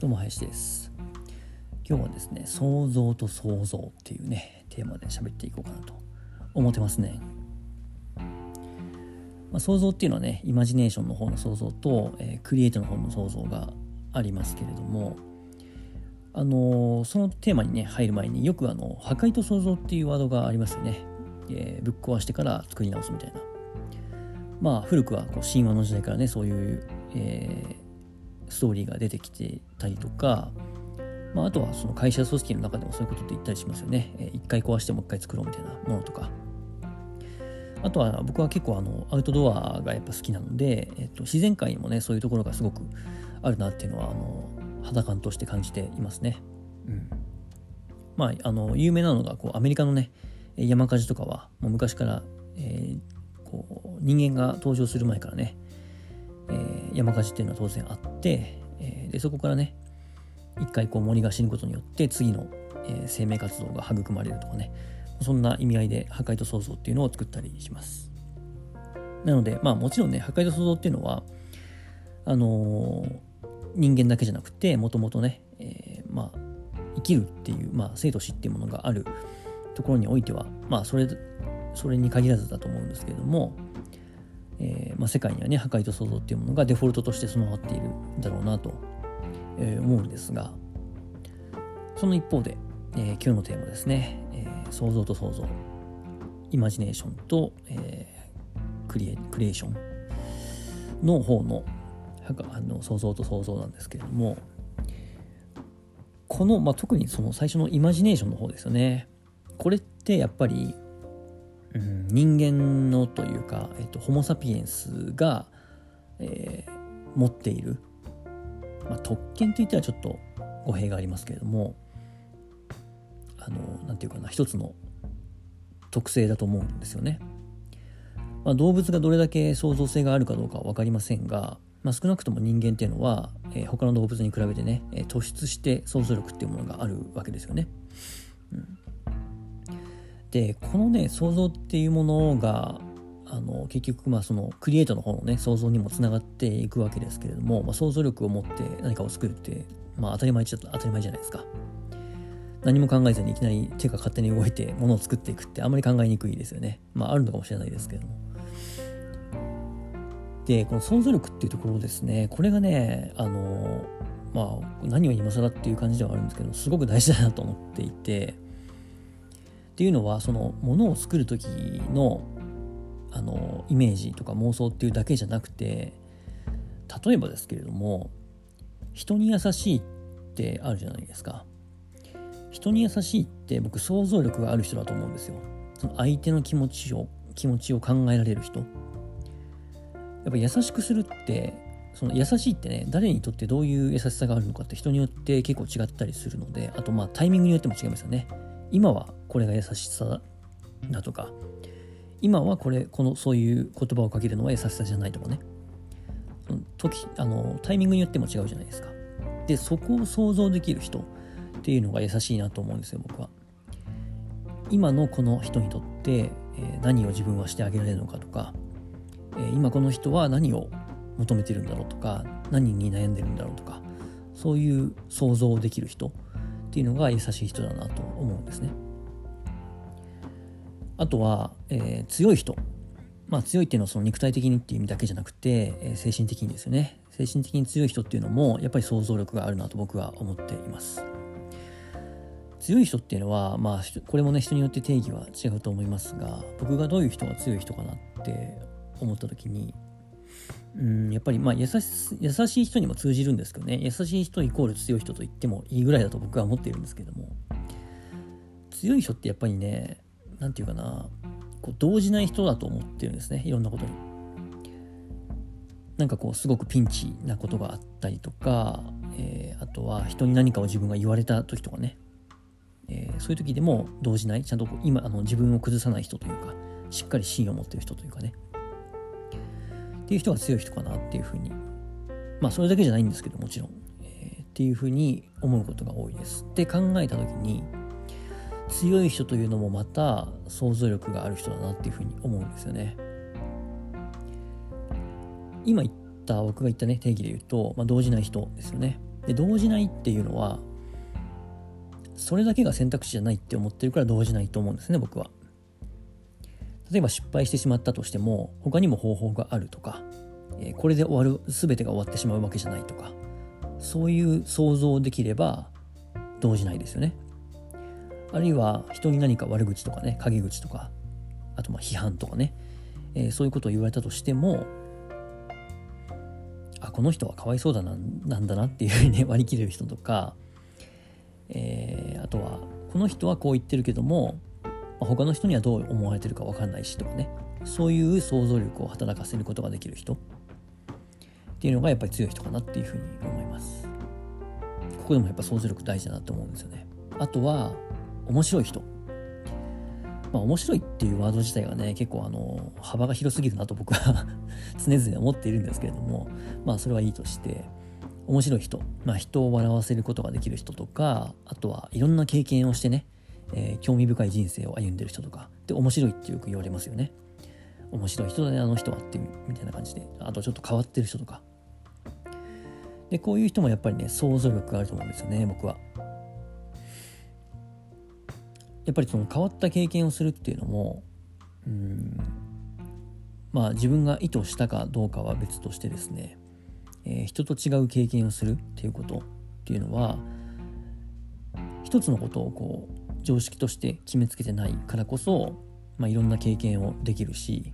どうも林です。今日はですね想像と想像っていうねテーマで喋っていこうかなと思ってますね、まあ、想像っていうのはねイマジネーションの方の想像と、えー、クリエイトの方の想像がありますけれどもあのー、そのテーマにね入る前によくあの破壊と想像っていうワードがありますよね、えー、ぶっ壊してから作り直すみたいな。まあ古くはこう神話の時代からねそういう、えー、ストーリーが出てきてたりとか、まあ、あとはその会社組織の中でもそういうことって言ったりしますよね。えー、一回壊してもう一回作ろうみたいなものとか。あとは僕は結構あのアウトドアがやっぱ好きなので、えっと、自然界にもねそういうところがすごくあるなっていうのはあの肌感として感じていますね。うん、まああの有名なのがこうアメリカのね山火事とかはもう昔から、えー、こう人間が登場する前からね、えー、山火事っていうのは当然あって、えー、でそこからね一回こう森が死ぬことによって次の、えー、生命活動が育まれるとかねそんな意味合いで破壊と創造っていうのを作ったりします。なのでまあもちろんね破壊と創造っていうのはあのー、人間だけじゃなくてもともとね、えー、まあ生きるっていう、まあ、生と死っていうものがあるところにおいてはまあそれそれに限らずだと思うんですけれども、えー、まあ、世界にはね破壊と創造っていうものがデフォルトとして備わっているんだろうなと、えー、思うんですがその一方で、えー、今日のテーマですね、え創造と創造。イマジネーションと、えクリエクリエーションの方のあの想像と想像なんですけれどもこの、まあ、特にその最初のイマジネーションの方ですよね。これってやっぱりうん、人間のというか、えっと、ホモ・サピエンスが、えー、持っている、まあ、特権といったらちょっと語弊がありますけれどもあのなんていうかな一つの特性だと思うんですよね。まあ、動物がどれだけ創造性があるかどうかは分かりませんが、まあ、少なくとも人間っていうのは、えー、他の動物に比べてね、えー、突出して想像力っていうものがあるわけですよね。うん、でこのね想像っていうものがあの結局まあそのクリエイトの方のね想像にもつながっていくわけですけれども、まあ、想像力を持って何かを作るってまあ当たり前っちゃ当たり前じゃないですか。何も考えずにいきなり手が勝手に動いて物を作っていくってあんまり考えにくいですよね。まああるのかもしれないですけれども。でこの想像力っていうところですねこれがねあのまあ何を今更っていう感じではあるんですけどすごく大事だなと思っていてっていうのはそのものを作る時のあのイメージとか妄想っていうだけじゃなくて例えばですけれども人に優しいってあるじゃないですか。人に優しいって僕想像力がある人だと思うんですよ。その相手の気持ちを気持ちを考えられる人。やっぱ優しくするってその優しいってね誰にとってどういう優しさがあるのかって人によって結構違ったりするのであとまあタイミングによっても違いますよね。今はこれが優しさだとか今はこれこのそういう言葉をかけるのは優しさじゃないとかね。時あのタイミングによっても違うじゃないですか。でそこを想像できる人っていうのが優しいなと思うんですよ僕は。今のこの人にとって、え、何を自分はしてあげられるのかとか、え、今この人は何を求めてるんだろうとか何に悩んでるんだろうとかそういう想像できる人っていうのが優しい人だなと思うんですね。あとは、えー、強い人。まあ強いっていうのはその肉体的にっていう意味だけじゃなくて、えー、精神的にですよね。精神的に強い人っていうのもやっぱり想像力があるなと僕は思っています。強い人っていうのは、まあ、これもね、人によって定義は違うと思いますが、僕がどういう人が強い人かなって思った時に、うん、やっぱりまあ優し優しい人にも通じるんですけどね。優しい人イコール強い人と言ってもいいぐらいだと僕は思っているんですけども。強い人ってやっぱりね何て言うかな。こう動じない人だと思ってるんですね。いろんなことに。なんかこうすごくピンチなことがあったりとか、えー、あとは人に何かを自分が言われた時とかね、えー、そういう時でも動じない。ちゃんと今あの自分を崩さない人というかしっかり芯を持ってる人というかね。っていう人が強い人かなっていうふうにまあそれだけじゃないんですけどもちろん、えー、っていうふうに思うことが多いです。で考えた時に強い人というのもまた想像力がある人だなっていうふうに思うんですよね。今言った僕が言ったね定義で言うと、まあ、動じない人ですよね。で動じないっていうのはそれだけが選択肢じゃないって思ってるから動じないと思うんですね僕は例えば失敗してしまったとしても他にも方法があるとか、え、これで終わる全てが終わってしまうわけじゃないとかそういう想像できれば動じないですよね。あるいは人に何か悪口とかね陰口とかあとまあ批判とかね、えー、そういうことを言われたとしてもあこの人はかわいそうだななんだなっていうふうにね割り切れる人とか、えー、あとはこの人はこう言ってるけども、まあ、他の人にはどう思われてるか分かんないしとかね。そういう想像力を働かせることができる人。っていうのがやっぱり強い人かなっていうふうに思います。ここでもやっぱ想像力大事だなと思うんですよね。あとは面白い人。まあ面白いっていうワード自体がね結構あの幅が広すぎるなと僕は 常々思っているんですけれども。まあそれはいいとして面白い人、まあ、人を笑わせることができる人とかあとはいろんな経験をしてね、えー、興味深い人生を歩んでる人とかで面白いってよく言われますよね。面白い人だねあの人はってみたいな感じで。あとちょっと変わってる人とか。でこういう人もやっぱりね想像力があると思うんですよね僕は。やっぱりその変わった経験をするっていうのもうんまあ自分が意図したかどうかは別としてですね、えー、人と違う経験をするっていうことっていうのは一つのことをこう常識として決めつけてないからこそ、まあ、いろんな経験をできるし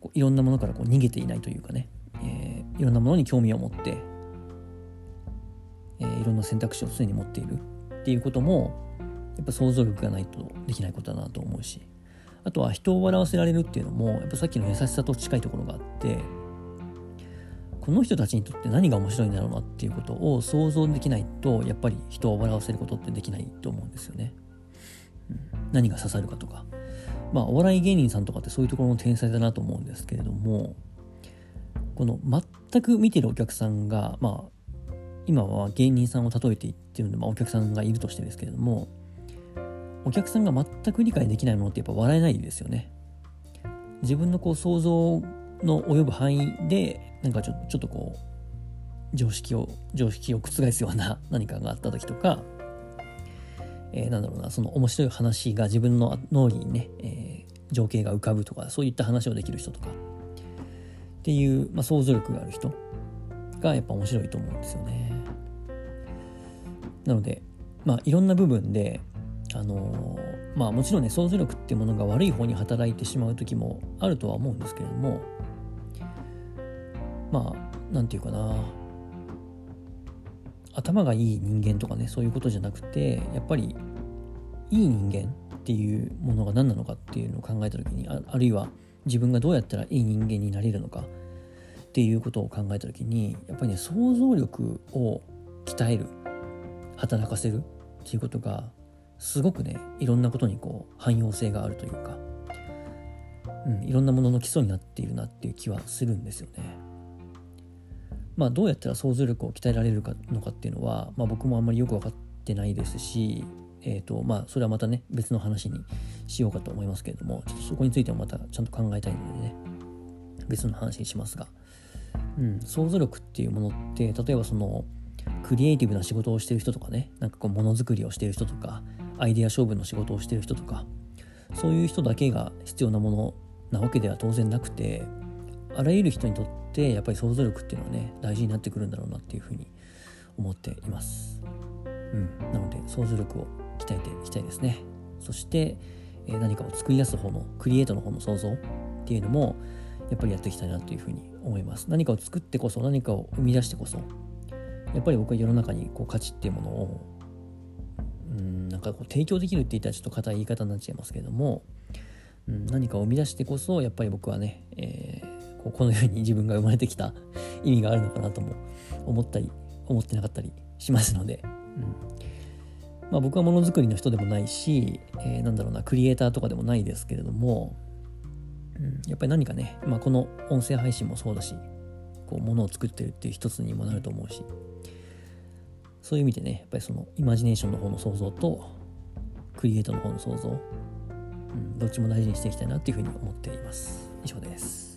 こういろんなものからこう逃げていないというかね、えー、いろんなものに興味を持って、えー、いろんな選択肢を常に持っているっていうこともやっぱ想像力がないとできないことだなと思うしあとは人を笑わせられるっていうのもやっぱさっきの優しさと近いところがあってこの人たちにとって何が面白いんだろうなっていうことを想像できないとやっぱり人を笑わせることってできないと思うんですよね。うん、何が刺さるかとか。まあお笑い芸人さんとかってそういうところの天才だなと思うんですけれどもこの全く見てるお客さんがまあ今は芸人さんを例えていってるので、まあ、お客さんがいるとしてですけれどもお客さんが全く理解できないものってやっぱ笑えないですよね自分のこう想像の及ぶ範囲でなんかちょちょっとこう常識を常識を覆すような何かがあった時とか、えー、なんだろうなその面白い話が自分の脳裏にね、えー、情景が浮かぶとかそういった話をできる人とかっていう、まあ、想像力がある人がやっぱ面白いと思うんですよね。なので、まあ、いろんな部分で、あのー、まあ、もちろんね、想像力っていうものが悪い方に働いてしまう時もあるとは思うんですけれども、まあ、なんていうかな、頭がいい人間とかね、そういうことじゃなくて、やっぱり、いい人間っていうものが何なのかっていうのを考えた時にあ、あるいは自分がどうやったらいい人間になれるのかっていうことを考えた時に、やっぱりね、想像力を鍛える働かせるっていうことがすごくねいろんなことにこう汎用性があるというか、うん、いろんなものの基礎になっているなっていう気はするんですよね。まあどうやったら想像力を鍛えられるかのかっていうのは、まあ、僕もあんまりよく分かってないですし、えーとまあ、それはまたね別の話にしようかと思いますけれどもちょっとそこについてもまたちゃんと考えたいのでね別の話にしますが、うん、想像力っていうものって例えばそのクリエイティブな仕事をしてる人とかねなんかこうものづくりをしてる人とかアイデア勝負の仕事をしてる人とかそういう人だけが必要なものなわけでは当然なくてあらゆる人にとってやっぱり想像力っていうのはね大事になってくるんだろうなっていうふうに思っています。うん。なので想像力を鍛えていきたいですね。そして、えー、何かを作り出す方のクリエイトの方の想像っていうのもやっぱりやっていきたいなというふうに思います。何かを作ってこそ何かを生み出してこそやっぱり僕は世の中にこう価値っていうものをうんなんかこう提供できるって言ったらちょっと硬い言い方になっちゃいますけれども、うん、何かを生み出してこそやっぱり僕はね、えー、こう このように自分が生まれてきた 意味があるのかなとも思ったり思ってなかったりしますので、うんまあ、僕はものづくりの人でもないし、えー、なんだろうなクリエイターとかでもないですけれども、うん、やっぱり何かね、まあ、この音声配信もそうだしこうものを作ってるっていう一つにもなると思うしそういう意味でね、やっぱりそのイマジネーションの方の想像と、クリエイトの方の想像、うん、どっちも大事にしていきたいなっていうふうに思っています。以上です。